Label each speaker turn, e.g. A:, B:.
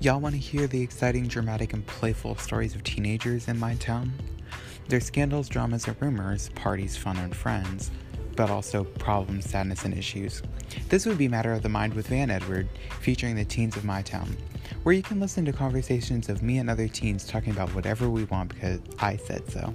A: Y'all want to hear the exciting, dramatic, and playful stories of teenagers in my town? Their scandals, dramas, and rumors, parties, fun, and friends, but also problems, sadness, and issues. This would be Matter of the Mind with Van Edward, featuring the teens of my town, where you can listen to conversations of me and other teens talking about whatever we want because I said so.